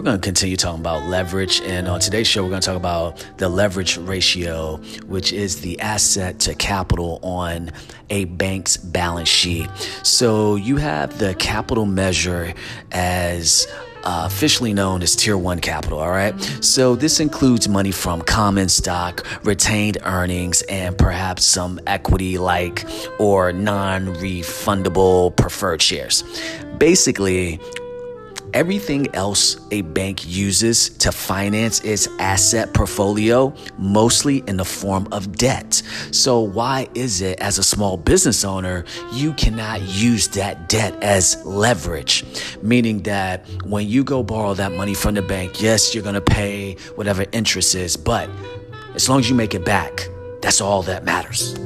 we're going to continue talking about leverage. And on today's show, we're going to talk about the leverage ratio, which is the asset to capital on a bank's balance sheet. So you have the capital measure as uh, officially known as Tier 1 capital, all right? So this includes money from common stock, retained earnings, and perhaps some equity like or non refundable preferred shares. Basically, everything else a bank uses to finance its asset portfolio, mostly in the form of debt. So, why is it as a small business owner, you cannot use that debt as leverage? Meaning that when you go borrow that money from the bank, yes, you're gonna pay whatever interest is, but as long as you make it back, that's all that matters.